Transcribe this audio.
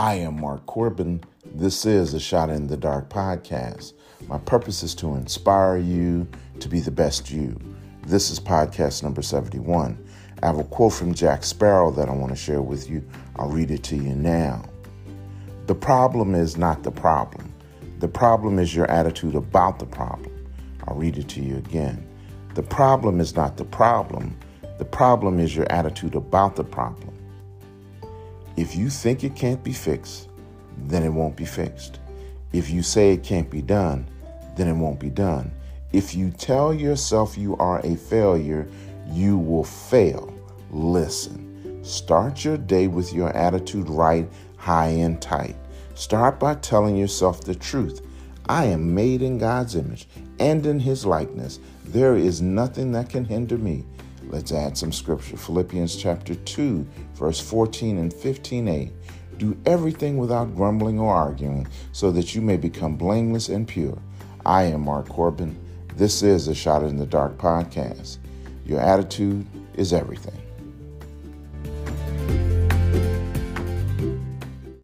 I am Mark Corbin. This is a Shot in the Dark podcast. My purpose is to inspire you to be the best you. This is podcast number 71. I have a quote from Jack Sparrow that I want to share with you. I'll read it to you now. The problem is not the problem. The problem is your attitude about the problem. I'll read it to you again. The problem is not the problem. The problem is your attitude about the problem. If you think it can't be fixed, then it won't be fixed. If you say it can't be done, then it won't be done. If you tell yourself you are a failure, you will fail. Listen, start your day with your attitude right, high and tight. Start by telling yourself the truth. I am made in God's image and in his likeness. There is nothing that can hinder me. Let's add some scripture. Philippians chapter 2, verse 14 and 15a. Do everything without grumbling or arguing, so that you may become blameless and pure. I am Mark Corbin. This is a Shot in the Dark podcast. Your attitude is everything.